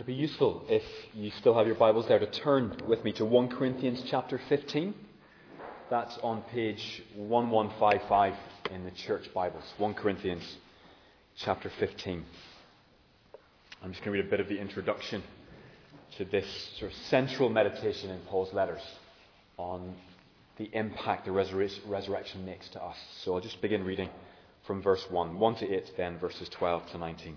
It'd be useful if you still have your Bibles there to turn with me to 1 Corinthians chapter 15. That's on page 1155 in the church Bibles. 1 Corinthians chapter 15. I'm just going to read a bit of the introduction to this sort of central meditation in Paul's letters on the impact the resurrection makes to us. So I'll just begin reading from verse 1, 1 to 8, then verses 12 to 19.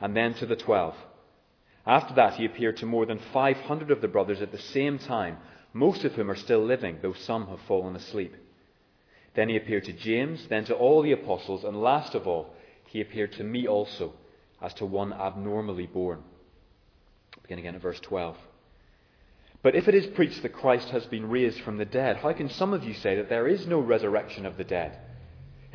and then to the twelve. After that, he appeared to more than 500 of the brothers at the same time, most of whom are still living, though some have fallen asleep. Then he appeared to James, then to all the apostles, and last of all, he appeared to me also, as to one abnormally born. Begin again at verse 12. But if it is preached that Christ has been raised from the dead, how can some of you say that there is no resurrection of the dead?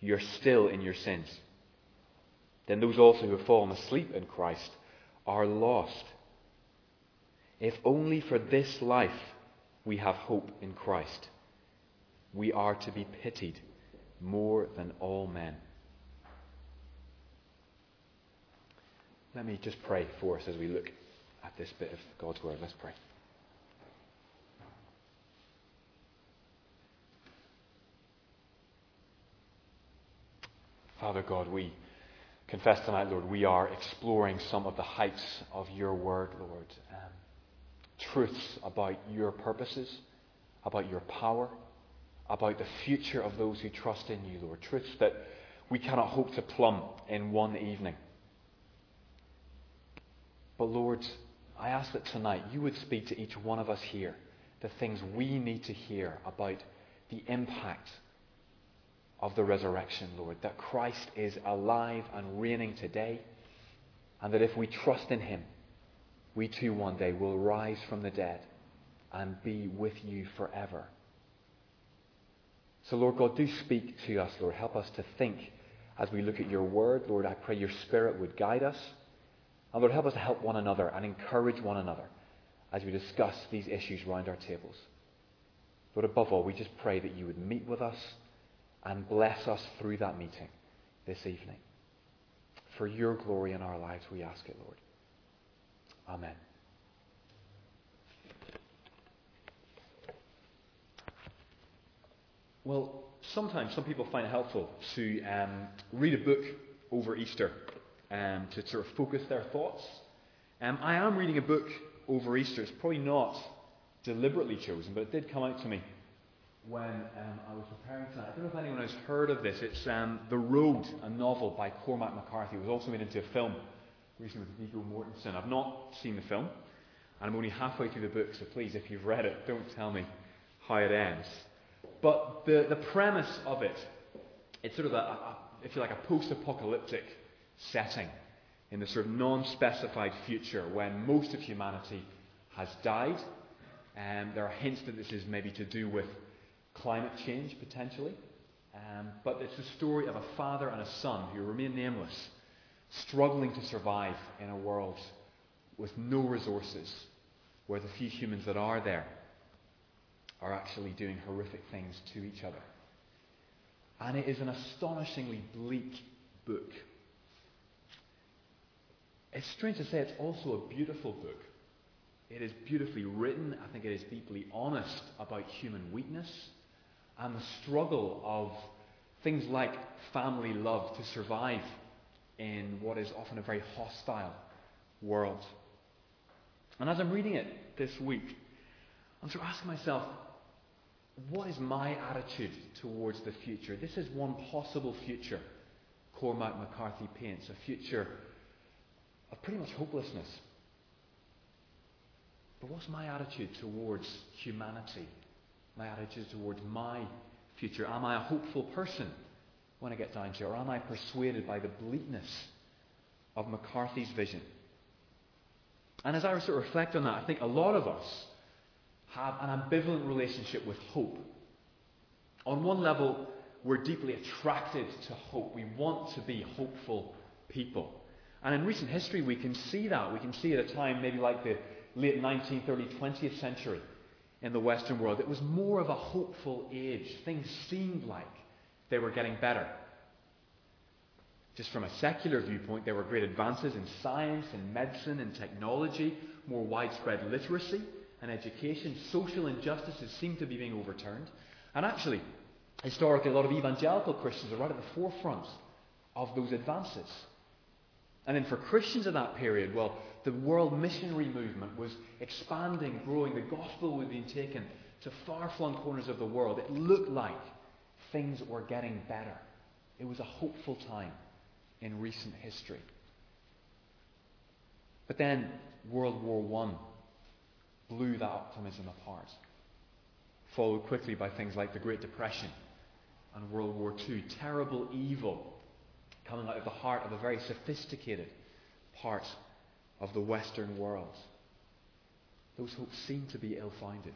You're still in your sins. Then those also who have fallen asleep in Christ are lost. If only for this life we have hope in Christ, we are to be pitied more than all men. Let me just pray for us as we look at this bit of God's Word. Let's pray. Father God, we confess tonight, Lord, we are exploring some of the heights of your word, Lord. Um, truths about your purposes, about your power, about the future of those who trust in you, Lord. Truths that we cannot hope to plumb in one evening. But Lord, I ask that tonight you would speak to each one of us here the things we need to hear about the impact of the resurrection, Lord, that Christ is alive and reigning today, and that if we trust in him, we too one day will rise from the dead and be with you forever. So, Lord God, do speak to us, Lord. Help us to think as we look at your word. Lord, I pray your spirit would guide us. And Lord, help us to help one another and encourage one another as we discuss these issues round our tables. Lord, above all, we just pray that you would meet with us and bless us through that meeting this evening. For your glory in our lives, we ask it, Lord. Amen. Well, sometimes some people find it helpful to um, read a book over Easter um, to sort of focus their thoughts. Um, I am reading a book over Easter. It's probably not deliberately chosen, but it did come out to me when um, I was preparing tonight. I don't know if anyone has heard of this. It's um, The Road, a novel by Cormac McCarthy. It was also made into a film recently with Viggo Mortensen. I've not seen the film, and I'm only halfway through the book, so please, if you've read it, don't tell me how it ends. But the, the premise of it, it's sort of a, a if you like, a post-apocalyptic setting in the sort of non-specified future when most of humanity has died. And um, there are hints that this is maybe to do with climate change, potentially. Um, but it's the story of a father and a son who remain nameless, struggling to survive in a world with no resources, where the few humans that are there are actually doing horrific things to each other. And it is an astonishingly bleak book. It's strange to say it's also a beautiful book. It is beautifully written. I think it is deeply honest about human weakness and the struggle of things like family love to survive in what is often a very hostile world. And as I'm reading it this week, I'm sort of asking myself, what is my attitude towards the future? This is one possible future Cormac McCarthy paints, a future of pretty much hopelessness. But what's my attitude towards humanity? My attitude towards my future? Am I a hopeful person when I get down to it? Or am I persuaded by the bleakness of McCarthy's vision? And as I sort of reflect on that, I think a lot of us have an ambivalent relationship with hope. On one level, we're deeply attracted to hope. We want to be hopeful people. And in recent history, we can see that. We can see at a time maybe like the late 19th, early 20th century in the Western world, it was more of a hopeful age. Things seemed like they were getting better. Just from a secular viewpoint, there were great advances in science and medicine and technology, more widespread literacy and education. Social injustices seemed to be being overturned. And actually, historically, a lot of evangelical Christians are right at the forefront of those advances. And then for Christians of that period, well, the world missionary movement was expanding, growing. The gospel was being taken to far flung corners of the world. It looked like things were getting better. It was a hopeful time in recent history. But then World War I blew that optimism apart, followed quickly by things like the Great Depression and World War II. Terrible evil coming out of the heart of a very sophisticated part of the Western world. Those hopes seem to be ill founded.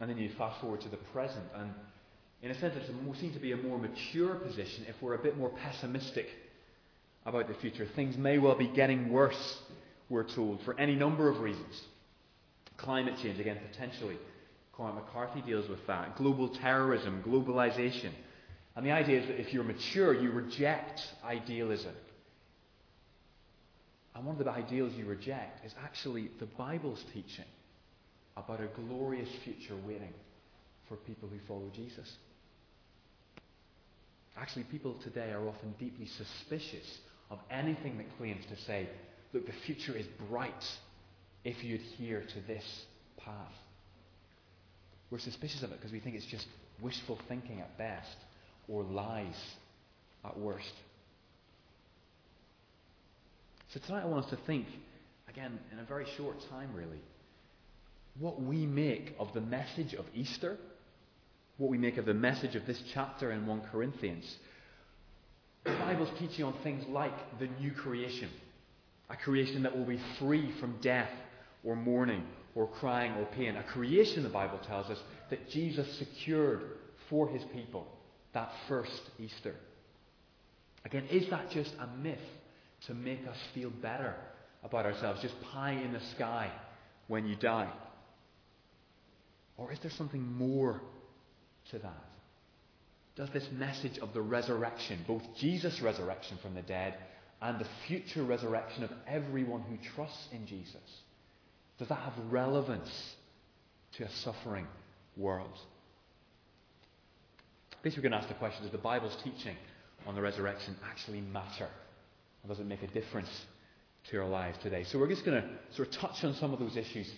And then you fast forward to the present, and in a sense, it seems to be a more mature position if we're a bit more pessimistic about the future. Things may well be getting worse, we're told, for any number of reasons. Climate change, again, potentially. Cormac McCarthy deals with that. Global terrorism, globalization. And the idea is that if you're mature, you reject idealism. And one of the ideals you reject is actually the Bible's teaching about a glorious future waiting for people who follow Jesus. Actually, people today are often deeply suspicious of anything that claims to say, look, the future is bright if you adhere to this path. We're suspicious of it because we think it's just wishful thinking at best or lies at worst. So tonight I want us to think, again, in a very short time really, what we make of the message of Easter what we make of the message of this chapter in 1 Corinthians. The Bible's teaching on things like the new creation, a creation that will be free from death or mourning or crying or pain, a creation, the Bible tells us, that Jesus secured for his people that first Easter. Again, is that just a myth to make us feel better about ourselves, just pie in the sky when you die? Or is there something more to that? Does this message of the resurrection, both Jesus' resurrection from the dead and the future resurrection of everyone who trusts in Jesus, does that have relevance to a suffering world? Basically, we're going to ask the question Does the Bible's teaching on the resurrection actually matter? Does it make a difference to our lives today? So, we're just going to sort of touch on some of those issues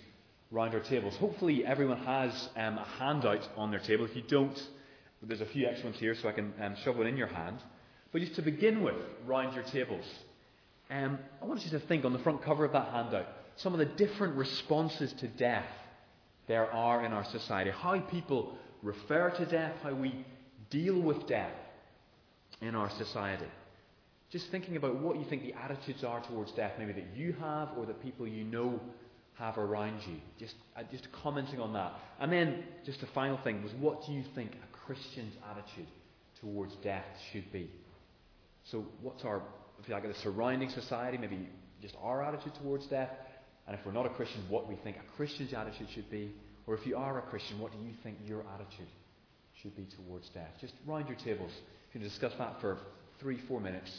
round our tables. Hopefully, everyone has um, a handout on their table. If you don't, there's a few extra ones here, so I can um, shove one in your hand. But just to begin with, round your tables, um, I want you to think on the front cover of that handout some of the different responses to death there are in our society. How people refer to death, how we deal with death in our society. Just thinking about what you think the attitudes are towards death, maybe that you have or that people you know have around you. Just, uh, just commenting on that. And then, just a final thing was what do you think a Christian's attitude towards death should be? So, what's our, if you like, the surrounding society, maybe just our attitude towards death? And if we're not a Christian, what we think a Christian's attitude should be? Or if you are a Christian, what do you think your attitude should be towards death? Just round your tables. You can discuss that for three, four minutes,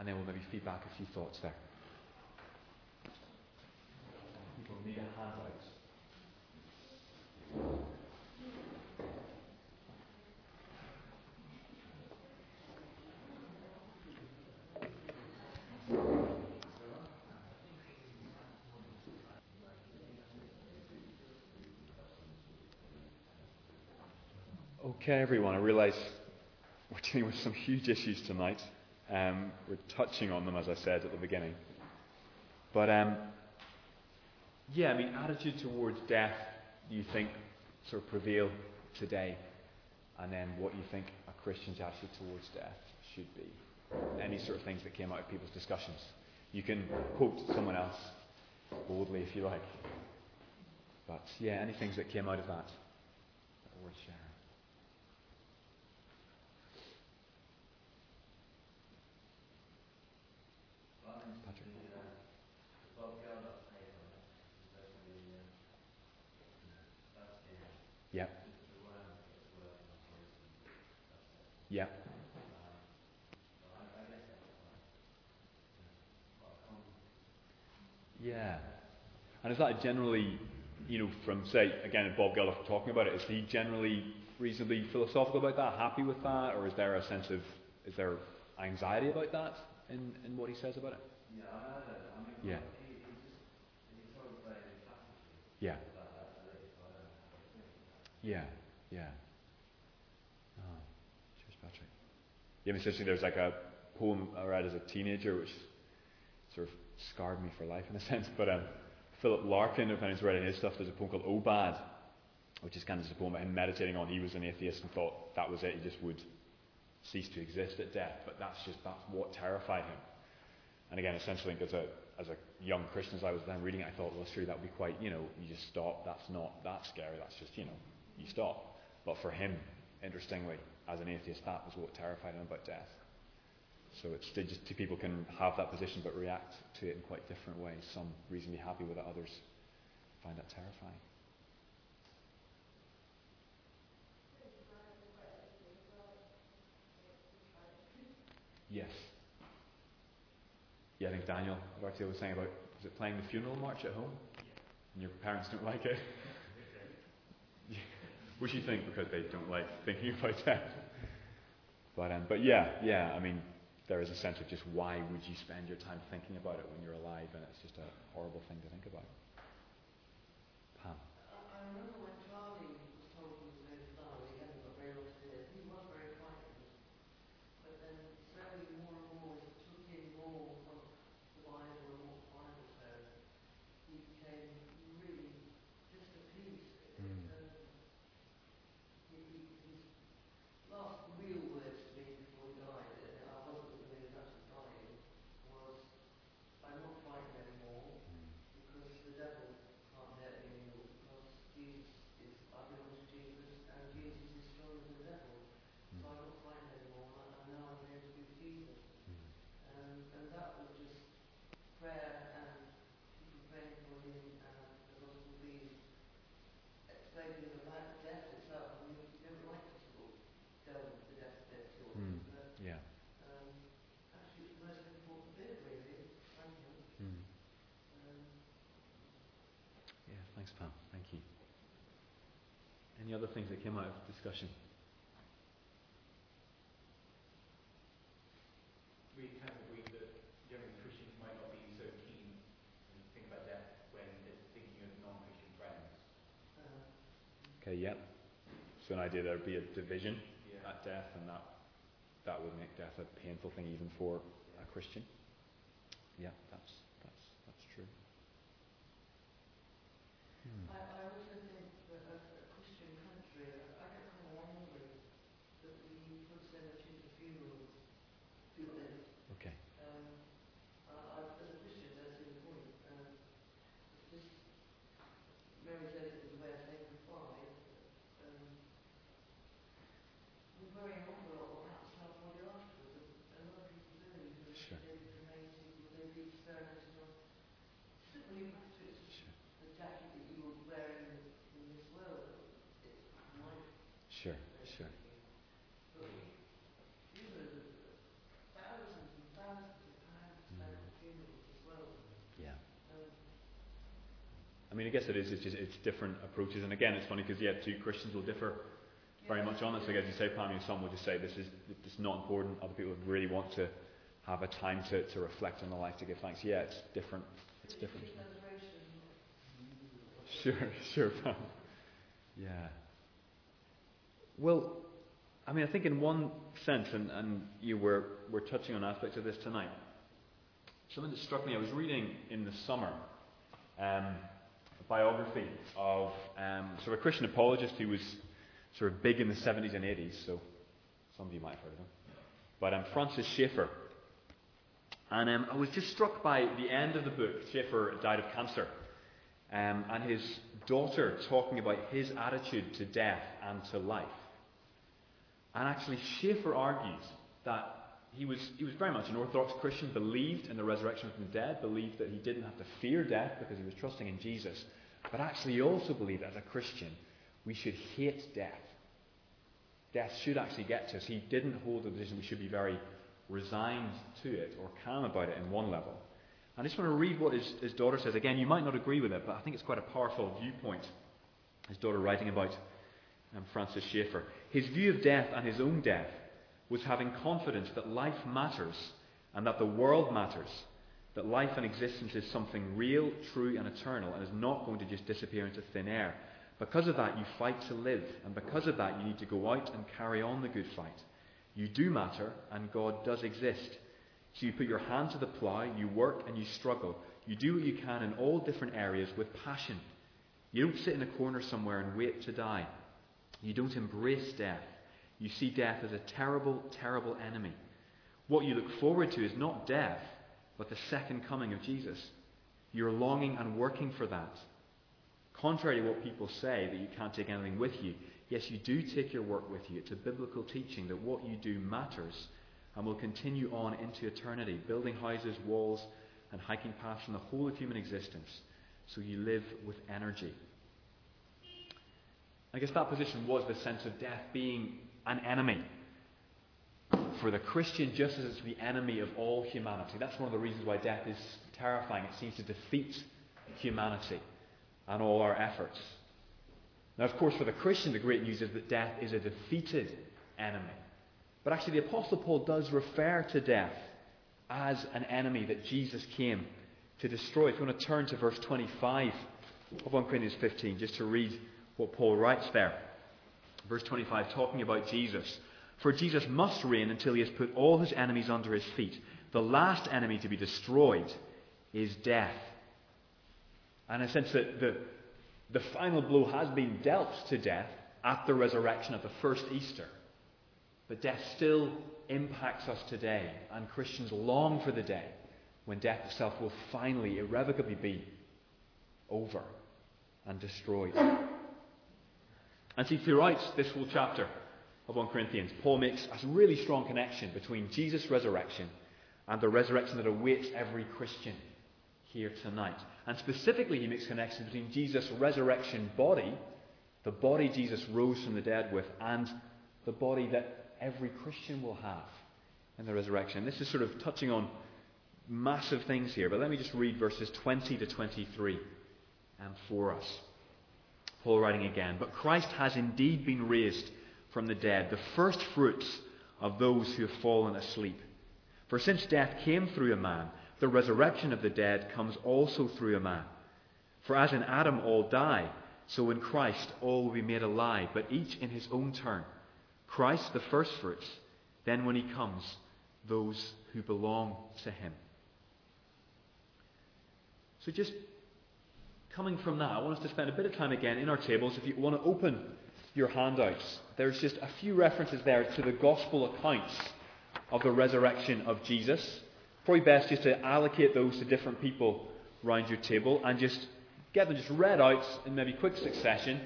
and then we'll maybe feedback a few thoughts there. Okay, everyone, I realize we're dealing with some huge issues tonight. Um, we're touching on them, as I said at the beginning. But, um, yeah, I mean, attitude towards death, you think, sort of prevail today? And then what you think a Christian's attitude towards death should be? Any sort of things that came out of people's discussions. You can quote someone else boldly if you like. But, yeah, any things that came out of that that worth sharing. Patrick. Yeah. Yeah. Yeah. And is that generally, you know, from, say, again, Bob Geldof talking about it, is he generally reasonably philosophical about that, happy with that, or is there a sense of, is there anxiety about that in, in what he says about it? Yeah. Yeah. Yeah. Yeah. Oh, cheers, Patrick. Yeah, I essentially, there's like a poem I read as a teenager which sort of scarred me for life in a sense. But um, Philip Larkin, if anyone's read his stuff, there's a poem called Aubade, which is kind of just a poem about him meditating on he was an atheist and thought that was it, he just would cease to exist at death. But that's just that's what terrified him. And again, essentially, as a as a young Christian, as I was then reading it, I thought, well, sure, that would be quite, you know, you just stop. That's not that scary. That's just, you know, you stop. But for him, interestingly, as an atheist, that was what terrified him about death. So it's just two people can have that position but react to it in quite different ways. Some reasonably happy with it, others find that terrifying. Yes. Yeah, I think Daniel Vartiel was saying about was it playing the funeral march at home? And your parents don't like it? Which you think because they don't like thinking about death. But um, but yeah, yeah, I mean there is a sense of just why would you spend your time thinking about it when you're alive and it's just a horrible thing to think about. Pam. I remember when Charlie was told he was going to die, he hadn't got very long to live. He was very frightened. But then slowly more and more as he took in more of the Bible and what the Bible says, he became really just at peace. Mm. Um, he, he, his last real words to me before he died, and I wasn't when he was actually dying, was, I'm not frightened anymore because the devil can't hurt me anymore because Jesus is, I belong to Jesus and Jesus is stronger than the devil. So I'm not frightened anymore and I know I'm going to be with Jesus. Um, and that was just prayer and people praying for him and the gospel being explaining about death itself. I mean, you don't like to sort of delve into the death bit too often, Mm. but Yeah. um, actually it's the most important bit really, frankly. Mm. Um, Yeah, thanks, Pam. Thank you. Any other things that came out of discussion? we kind of agreed that generally Christians might not be so keen to think about death when they're thinking of non-Christian friends. uh, Okay, yeah. So an idea there'd be a division Yeah. at death, and that that would make death a painful thing even for a Christian. Yeah, that's true. Hmm. I, I also think that as a Christian country, I get kind of angry that we put so much into funerals. Do this. Okay. Um, I, I, as a Christian, that's the point. Um, it's just, Mary says it was a way of saying goodbye. Um, we're very humble about what happens to our body afterwards, and a lot of people do. who are Sure. They've been cremated, or they've been experimented on. It doesn't really matter. It's just Sure. the jacket that you were wearing in this world. It might Sure. Sure. but you know, thousands and thousands of pounds spent on funerals as well. Yeah. I mean, I guess it is. It's just it's different approaches, and again, it's funny because yeah, two Christians will differ very much on it. So as you say, Pam, you know, some will just say this is this not important. Other people would really want to have a time to, to reflect on the life to give thanks. Yeah, it's different. It's different. Sure, sure. Yeah. Well, I mean, I think in one sense, and, and you were, were touching on aspects of this tonight, something that struck me, I was reading in the summer um, a biography of um, sort of a Christian apologist who was sort of big in the 70s and 80s, so some of you might have heard of him. But um, Francis Schaeffer. And um, I was just struck by the end of the book. Schaeffer died of cancer. Um, and his daughter talking about his attitude to death and to life. And actually, Schaeffer argues that he was, he was very much an Orthodox Christian, believed in the resurrection from the dead, believed that he didn't have to fear death because he was trusting in Jesus. But actually, he also believed as a Christian, we should hate death. Death should actually get to us. He didn't hold the position we should be very resigned to it or calm about it in one level. I just want to read what his, his daughter says. Again, you might not agree with it, but I think it's quite a powerful viewpoint. His daughter writing about um, Francis Schaeffer. His view of death and his own death was having confidence that life matters and that the world matters, that life and existence is something real, true, and eternal, and is not going to just disappear into thin air. Because of that, you fight to live, and because of that, you need to go out and carry on the good fight. You do matter, and God does exist. So you put your hand to the plough, you work and you struggle. You do what you can in all different areas with passion. You don't sit in a corner somewhere and wait to die. You don't embrace death. You see death as a terrible, terrible enemy. What you look forward to is not death, but the second coming of Jesus. You're longing and working for that. Contrary to what people say, that you can't take anything with you, yes, you do take your work with you. It's a biblical teaching that what you do matters and will continue on into eternity, building houses, walls, and hiking paths in the whole of human existence. So you live with energy. I guess that position was the sense of death being an enemy. For the Christian, just as it's the enemy of all humanity. That's one of the reasons why death is terrifying. It seems to defeat humanity and all our efforts. Now, of course, for the Christian, the great news is that death is a defeated enemy. But actually, the Apostle Paul does refer to death as an enemy that Jesus came to destroy. If you want to turn to verse 25 of 1 Corinthians 15, just to read what Paul writes there. Verse 25, talking about Jesus. For Jesus must reign until he has put all his enemies under his feet. The last enemy to be destroyed is death. And a sense that the, the final blow has been dealt to death at the resurrection of the first Easter. But death still impacts us today, and Christians long for the day when death itself will finally, irrevocably be over and destroyed. And see, throughout this whole chapter of 1 Corinthians, Paul makes a really strong connection between Jesus' resurrection and the resurrection that awaits every Christian here tonight. And specifically, he makes connections between Jesus' resurrection body, the body Jesus rose from the dead with, and the body that every Christian will have in the resurrection. This is sort of touching on massive things here, but let me just read verses 20 to 23 and for us. Paul writing again, but Christ has indeed been raised from the dead, the first fruits of those who have fallen asleep. For since death came through a man, the resurrection of the dead comes also through a man. For as in Adam all die, so in Christ all will be made alive, but each in his own turn. Christ the firstfruits, then when he comes, those who belong to him. So just coming from that, I want us to spend a bit of time again in our tables. If you want to open your handouts, there's just a few references there to the gospel accounts of the resurrection of Jesus. Probably best just to allocate those to different people around your table and just get them just read out in maybe quick succession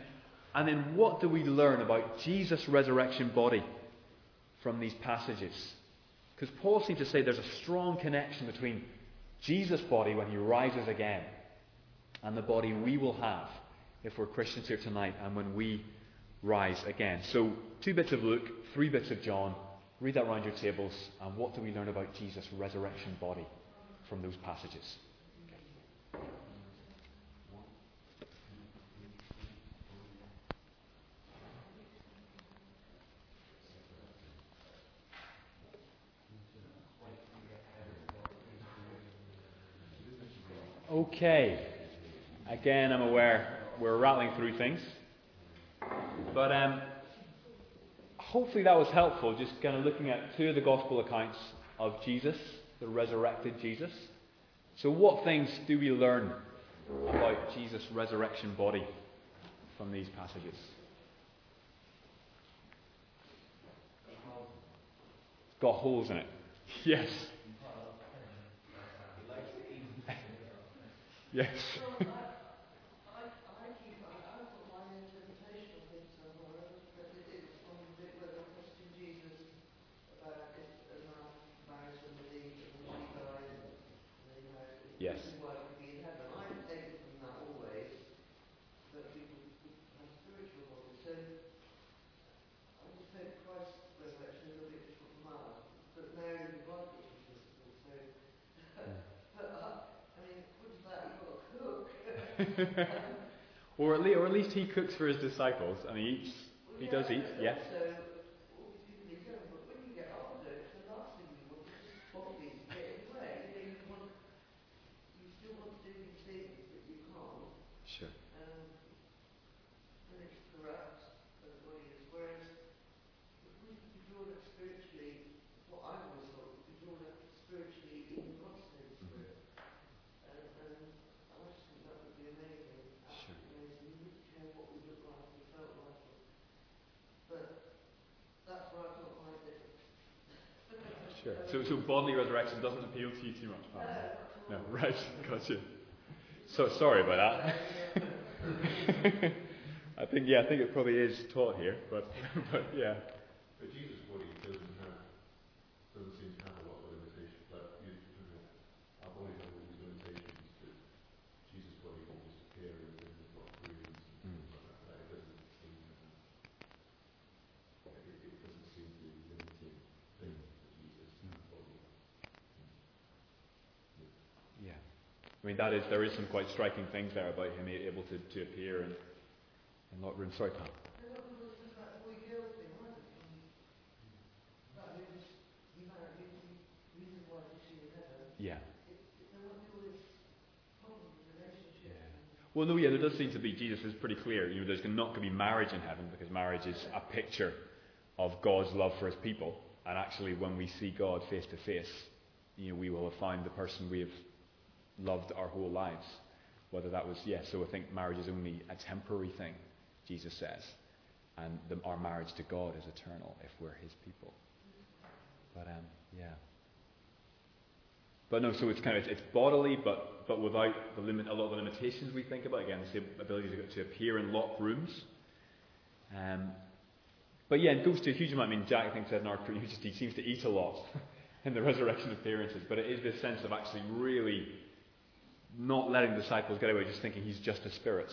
and then what do we learn about Jesus' resurrection body from these passages? Because Paul seems to say there's a strong connection between Jesus' body when he rises again and the body we will have if we're Christians here tonight and when we rise again. So, two bits of Luke, three bits of John. Read that around your tables. And what do we learn about Jesus' resurrection body from those passages? Okay. Again, I'm aware we're rattling through things. But um, hopefully that was helpful, just kind of looking at two of the gospel accounts of Jesus, the resurrected Jesus. So, what things do we learn about Jesus' resurrection body from these passages? It's got holes in it. Yes. Yes. Well, I, I, I keep, I, I've got my interpretation of it somewhere, but it is from the bit where they question Jesus about if a man marries somebody and she died and they married, Yes. this is why it would be in heaven. I take it from that always, that people would have spiritual bodies. So, I just take Christ's resurrection a little bit from that, but Mary the body is invisible, so, but, uh, I mean, what is that? You've got to cook. or, at least, or at least he cooks for his disciples and he eats. He does eat, yes. So, obviously, when you're young, but when you get older, it's the last thing you want is just body to get away. You, know, you, want, you still want to do these things, but you can't. Sure. Um, and it's corrupt, and the body is. Whereas, if we could be drawn up spiritually, what I always thought, we could be drawn up spiritually in God's Holy Spirit. And, and I just think that would be amazing. Sure. Absolutely amazing. You wouldn't care what we look like, we felt like. But that's where I've got my difference. Sure. So, so bodily resurrection doesn't appeal to you too much? No, right. Gotcha. So sorry about that. I think yeah, I think it probably is taught here, but but yeah. But Jesus' body doesn't have, doesn't seem to have a lot of limitations. Like you, our bodies have all these limitations. That Jesus' body can just appear in things like rooms and things like that. Like, it doesn't seem to have, it, it doesn't seem to be a limiting thing for Jesus' body. Yeah. I mean that is there is some quite striking things there about him able to, to appear in in locked rooms. Sorry, relationships. Yeah. Well, no, yeah, there does seem to be. Jesus is pretty clear. You know, there's not going to be marriage in heaven because marriage is a picture of God's love for His people. And actually, when we see God face to face, you know, we will have found the person we have loved our whole lives. Whether that was yes, so I think marriage is only a temporary thing, Jesus says, and the, our marriage to God is eternal if we're His people. But um, yeah. But no, so it's kind of it's bodily, but but without the limit, a lot of the limitations we think about. Again, the ability to, to appear in locked rooms. Um, but yeah, it goes to a huge amount. I mean, Jack I think said in our just he seems to eat a lot in the resurrection appearances. But it is this sense of actually really not letting disciples get away, just thinking he's just a spirit.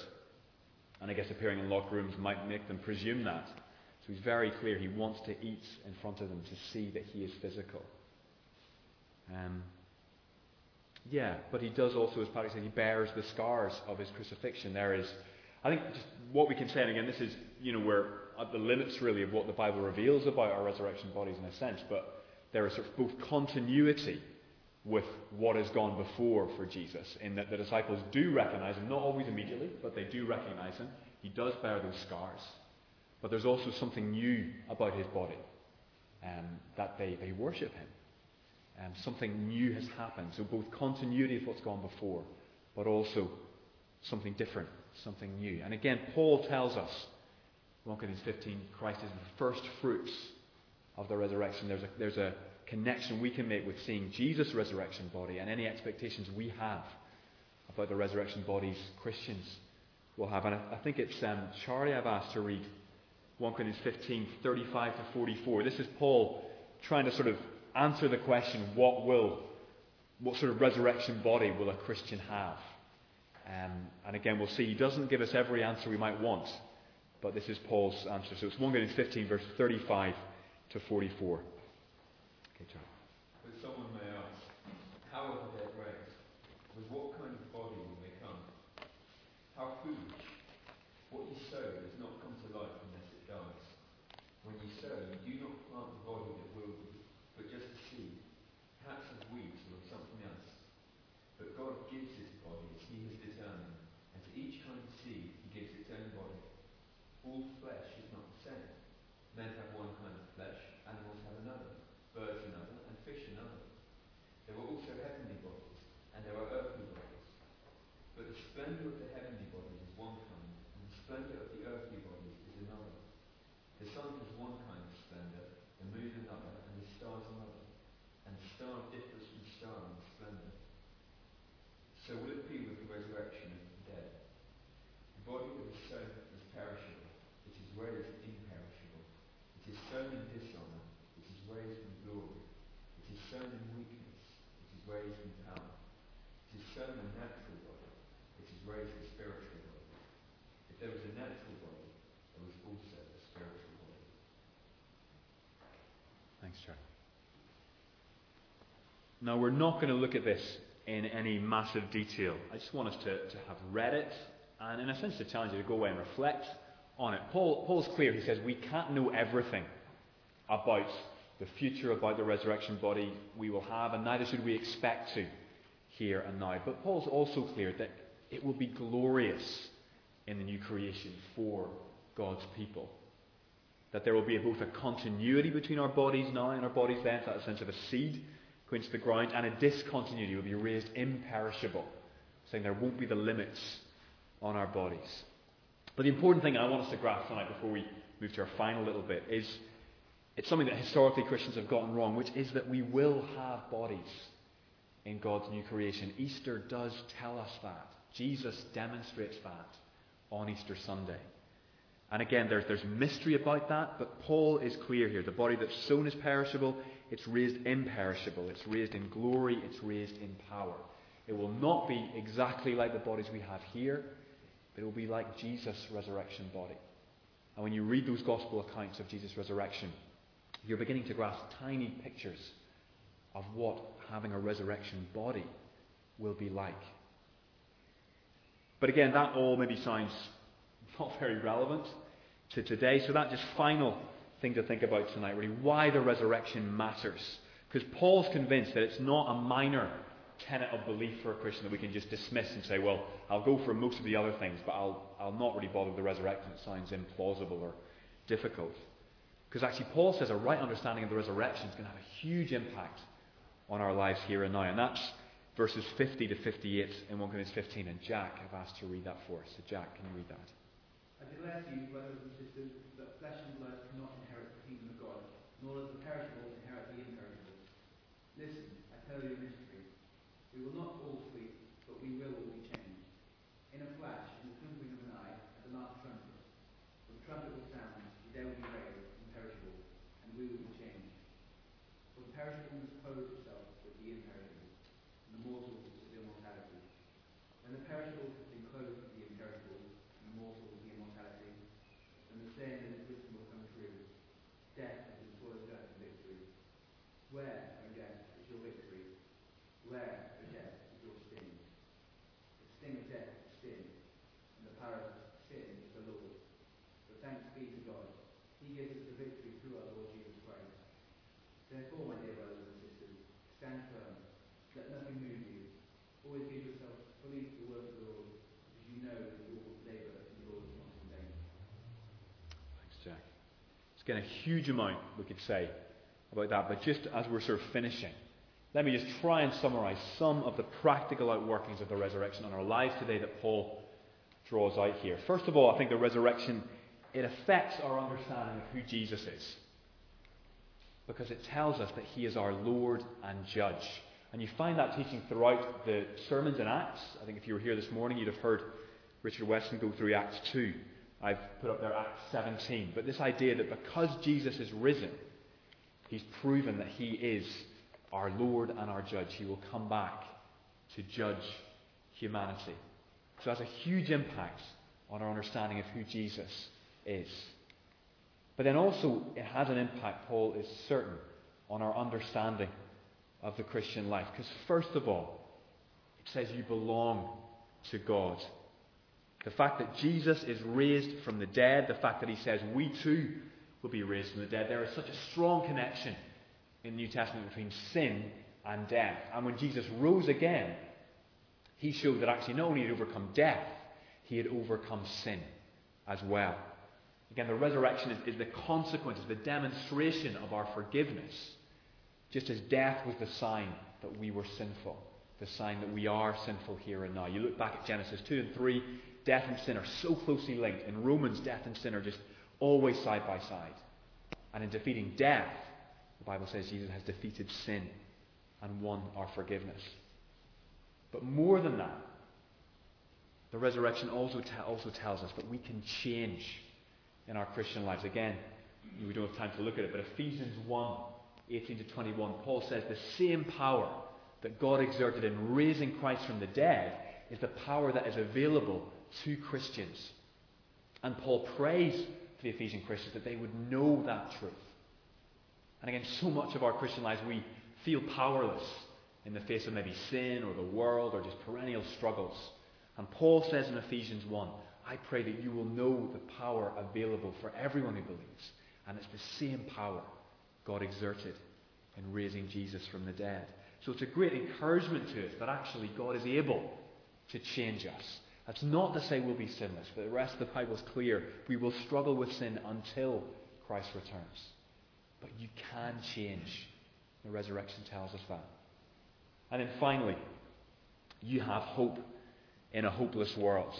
And I guess appearing in locked rooms might make them presume that. So he's very clear. He wants to eat in front of them to see that he is physical. Um, yeah, but he does also, as Patrick said, he bears the scars of his crucifixion. There is, I think, just what we can say, and again, this is, you know, we're at the limits really of what the Bible reveals about our resurrection bodies in a sense, but there is sort of both continuity with what has gone before for Jesus, in that the disciples do recognize him, not always immediately, but they do recognize him. He does bear those scars. But there's also something new about his body, um, that they, they worship him. Um, something new has happened. So both continuity of what's gone before, but also something different, something new. And again, Paul tells us, 1 Corinthians 15, Christ is the first fruits of the resurrection. There's a, there's a connection we can make with seeing Jesus' resurrection body and any expectations we have about the resurrection bodies Christians will have. And I, I think it's um, Charlie I've asked to read 1 Corinthians 15, 35 to 44. This is Paul trying to sort of answer the question, what will, what sort of resurrection body will a Christian have? Um, and again, we'll see he doesn't give us every answer we might want, but this is Paul's answer. So it's 1 Corinthians 15, verse 35 to 44. Okay, Charlie. But someone may ask, how are the dead raised? With what kind of body will they come? How foolish. What you sow does not come to life unless it dies. When you sow, you do not plant the body that will be, but just a seed, perhaps of wheat or of something else. But God gives this body as He has determined, and to each kind of seed He gives its own body. All flesh is not the same. Men have one kind of splendour of the heavenly bodies is one kind, and the splendour of the earthly bodies is another. The sun has one kind of splendour, the moon another, and the stars another. And the star differs from star in splendour. So will it be with the resurrection of the dead? The body that is sown is perishable, it is raised imperishable. It is sown in dishonour, it is raised in glory. It is sown in weakness, it is raised in power. It is sown a natural body, it is raised a spiritual body. If there was a natural body, there was also a spiritual body. Thanks, Charlie. Now, we're not going to look at this in any massive detail. I just want us to, to have read it and, in a sense, to challenge you to go away and reflect on it. Paul, Paul's clear. He says we can't know everything about the future, about the resurrection body we will have, and neither should we expect to here and now. But Paul's also clear that it will be glorious in the new creation for God's people. That there will be both a continuity between our bodies now and our bodies then, that sense of a seed to the ground, and a discontinuity will be raised imperishable, saying there won't be the limits on our bodies. But the important thing I want us to grasp tonight before we move to our final little bit is it's something that historically Christians have gotten wrong, which is that we will have bodies in God's new creation. Easter does tell us that. Jesus demonstrates that on Easter Sunday. And again, there's, there's mystery about that, but Paul is clear here. The body that's sown is perishable, it's raised imperishable, it's raised in glory, it's raised in power. It will not be exactly like the bodies we have here, but it will be like Jesus' resurrection body. And when you read those gospel accounts of Jesus' resurrection, you're beginning to grasp tiny pictures of what having a resurrection body will be like. But again, that all maybe sounds not very relevant to today. So that just final thing to think about tonight, really, why the resurrection matters. Because Paul's convinced that it's not a minor tenet of belief for a Christian that we can just dismiss and say, well, I'll go for most of the other things, but I'll, I'll not really bother with the resurrection. It sounds implausible or difficult. Because actually, Paul says a right understanding of the resurrection is going to have a huge impact on our lives here and now. And that's verses 50 to 58 in 1 Corinthians 15. And Jack, I've asked to read that for us. So, Jack, can you read that? Declare to you, brothers and sisters, that flesh and blood cannot inherit the kingdom of God, nor does the perishable inherit the imperishable. Listen, I tell you a mystery. We will not all sleep, but we will all be changed. In a flash, in the twinkling of an eye, at the last trumpet. When the trumpet will sound, the dead will be raised, imperishable, and we will be changed. For the perishable must clothe itself with the imperishable, and the mortal with immortality. When the perishable has been clothed with the imperishable, and the mortal with the immortality, then the saying that is written will come true. Death has been swallowed up in victory. Where, O death, is your victory? Where, O death, is your sting? The sting of death is sin, and the power of sin is the Lord. But thanks be to God. He gives us the victory through our Lord Jesus Christ. Therefore, my dear brothers and sisters, stand firm. Let nothing move you. Always give yourselves fully to the work of the Lord, because you know that your labour in the Lord is not in vain. Thanks, Jack. It's again a huge amount we could say about that, but just as we're sort of finishing, let me just try and summarize some of the practical outworkings of the resurrection on our lives today that Paul draws out here. First of all, I think the resurrection it affects our understanding of who Jesus is. Because it tells us that he is our Lord and Judge. And you find that teaching throughout the sermons in Acts. I think if you were here this morning, you'd have heard Richard Weston go through Acts 2. I've put up there Acts 17. But this idea that because Jesus is risen, he's proven that he is our Lord and our Judge. He will come back to judge humanity. So that's a huge impact on our understanding of who Jesus is. But then also, it has an impact, Paul is certain, on our understanding of the Christian life. Because, first of all, it says you belong to God. The fact that Jesus is raised from the dead, the fact that he says we too will be raised from the dead, there is such a strong connection in the New Testament between sin and death. And when Jesus rose again, he showed that actually not only had overcome death, he had overcome sin as well. Again, the resurrection is, is the consequence, is the demonstration of our forgiveness. Just as death was the sign that we were sinful, the sign that we are sinful here and now. You look back at Genesis 2 and 3, death and sin are so closely linked. In Romans, death and sin are just always side by side. And in defeating death, the Bible says Jesus has defeated sin and won our forgiveness. But more than that, the resurrection also, also tells us that we can change in our Christian lives. Again, we don't have time to look at it, but Ephesians 1 18 to 21, Paul says the same power that God exerted in raising Christ from the dead is the power that is available to Christians. And Paul prays for the Ephesian Christians that they would know that truth. And again, so much of our Christian lives we feel powerless in the face of maybe sin or the world or just perennial struggles. And Paul says in Ephesians 1 I pray that you will know the power available for everyone who believes. And it's the same power God exerted in raising Jesus from the dead. So it's a great encouragement to us that actually God is able to change us. That's not to say we'll be sinless, but the rest of the Bible is clear. We will struggle with sin until Christ returns. But you can change. The resurrection tells us that. And then finally, you have hope in a hopeless world.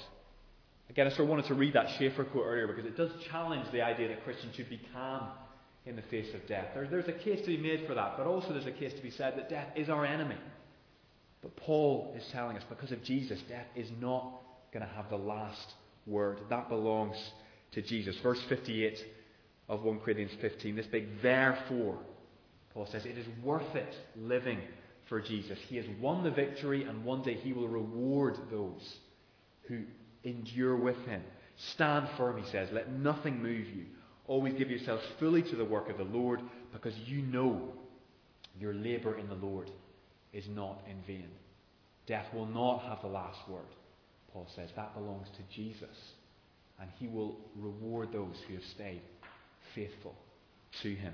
Again, I sort of wanted to read that Schaeffer quote earlier because it does challenge the idea that Christians should be calm in the face of death. There, there's a case to be made for that, but also there's a case to be said that death is our enemy. But Paul is telling us because of Jesus, death is not going to have the last word. That belongs to Jesus. Verse 58 of 1 Corinthians 15, this big therefore, Paul says, it is worth it living for Jesus. He has won the victory, and one day he will reward those who endure with him. Stand firm, he says. Let nothing move you. Always give yourselves fully to the work of the Lord, because you know your labour in the Lord is not in vain. Death will not have the last word, Paul says. That belongs to Jesus. And he will reward those who have stayed faithful to him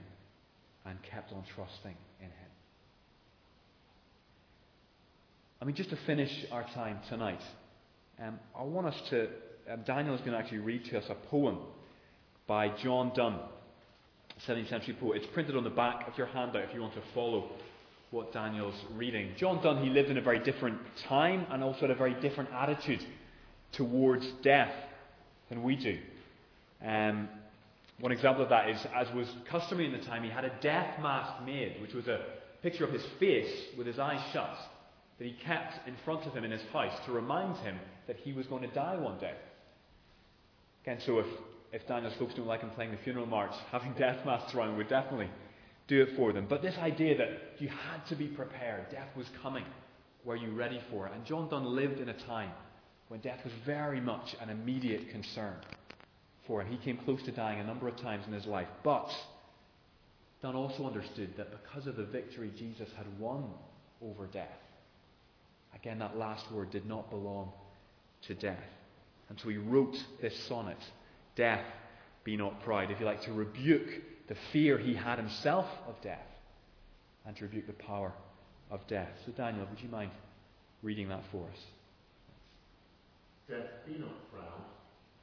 and kept on trusting in him. I mean, just to finish our time tonight, um, I want us to. Um, Daniel is going to actually read to us a poem by John Donne, 17th century poet. It's printed on the back of your handout if you want to follow what Daniel's reading. John Donne, he lived in a very different time and also had a very different attitude towards death than we do. Um, one example of that is, as was customary in the time, he had a death mask made, which was a picture of his face with his eyes shut, that he kept in front of him in his house to remind him that he was going to die one day. Again, so if, if Daniel's folks don't like him playing the funeral march, having death masks around would definitely do it for them. But this idea that you had to be prepared, death was coming, were you ready for it? And John Donne lived in a time when death was very much an immediate concern for him. He came close to dying a number of times in his life. But Donne also understood that because of the victory Jesus had won over death, again, that last word did not belong to death. And so he wrote this sonnet, Death, be not proud, if you like, to rebuke the fear he had himself of death and to rebuke the power of death. So, Daniel, would you mind reading that for us? Death, be not proud,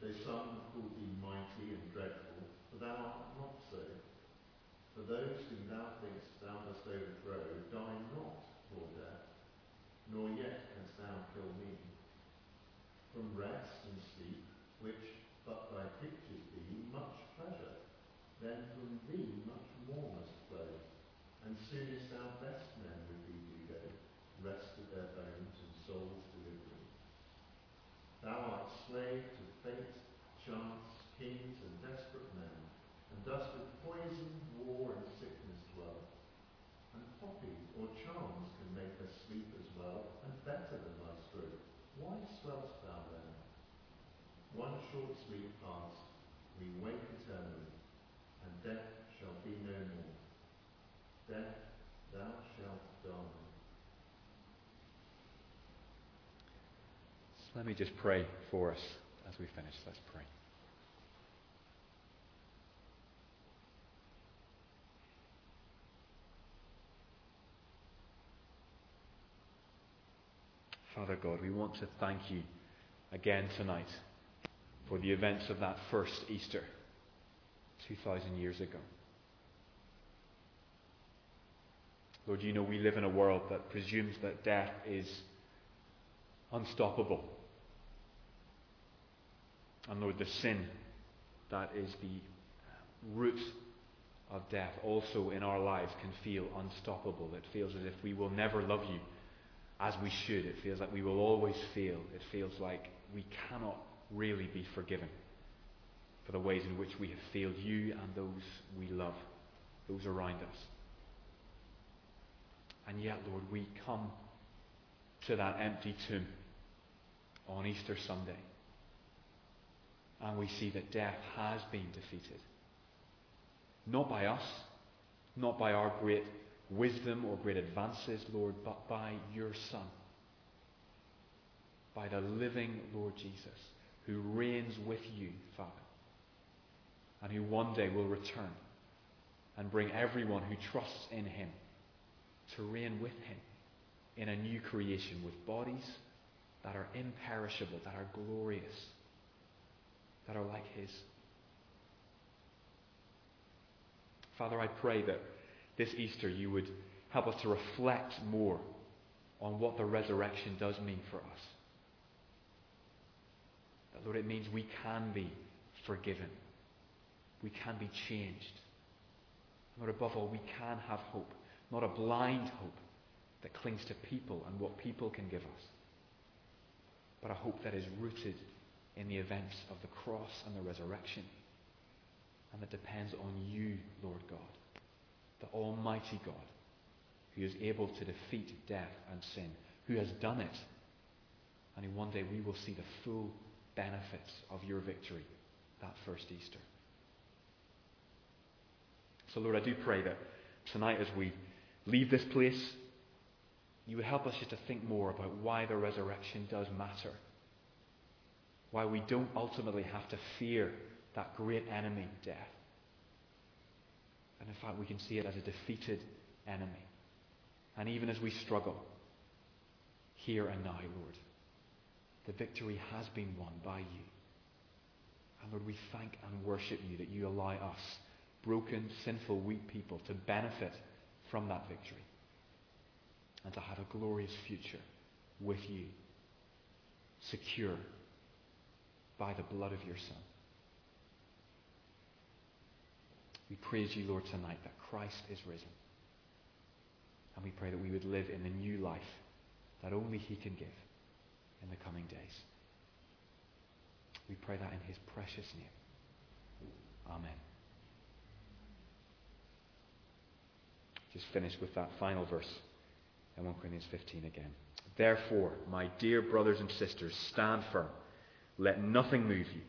though some called thee mighty and dreadful, for thou art not so. For those whom thou thinkst thou must overthrow die not, Lord death, nor yet canst thou kill me. From rest and sleep, which but thy pictures be, much pleasure, then from thee much more must flow. And soonest thou best men with thee do go, rested their bones and souls delivering. Thou art slave to fate, chance, kings, and desperate men, and dost with poison, war, and sickness dwell. And poppy or charms can make us sleep as well, and better than thy stroke. Why swell'st thou then? One short sleep past, we wake eternally, and death shall be no more. Death, thou shalt die. So let me just pray for us as we finish. Let's pray. Father God, we want to thank you again tonight for the events of that first Easter 2,000 years ago. Lord, you know we live in a world that presumes that death is unstoppable. And Lord, the sin that is the root of death also in our lives can feel unstoppable. It feels as if we will never love you as we should. It feels like we will always fail. It feels like we cannot really be forgiven for the ways in which we have failed you and those we love, those around us. And yet, Lord, we come to that empty tomb on Easter Sunday and we see that death has been defeated. Not by us, not by our great wisdom or great advances, Lord, but by your Son. By the living Lord Jesus, who reigns with you, Father, and who one day will return and bring everyone who trusts in him to reign with him in a new creation with bodies that are imperishable, that are glorious, that are like his. Father, I pray that this Easter you would help us to reflect more on what the resurrection does mean for us. That, Lord, it means we can be forgiven, we can be changed. Lord, above all, we can have hope, not a blind hope that clings to people and what people can give us, but a hope that is rooted in the events of the cross and the resurrection and that depends on you, Lord God, the Almighty God, who is able to defeat death and sin, who has done it, and who one day we will see the full benefits of your victory that first Easter. So, Lord, I do pray that tonight as we leave this place, you would help us just to think more about why the resurrection does matter. Why we don't ultimately have to fear that great enemy, death. And in fact, we can see it as a defeated enemy. And even as we struggle, here and now, Lord, the victory has been won by you. And Lord, we thank and worship you that you allow us, broken, sinful, weak people, to benefit from that victory and to have a glorious future with you, secure by the blood of your Son. We praise you, Lord, tonight that Christ is risen. And we pray that we would live in the new life that only He can give in the coming days. We pray that in His precious name. Amen. Just finish with that final verse in 1 Corinthians 15 again. Therefore, my dear brothers and sisters, stand firm. Let nothing move you.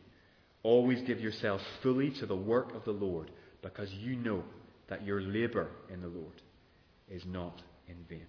Always give yourselves fully to the work of the Lord, because you know that your labour in the Lord is not in vain.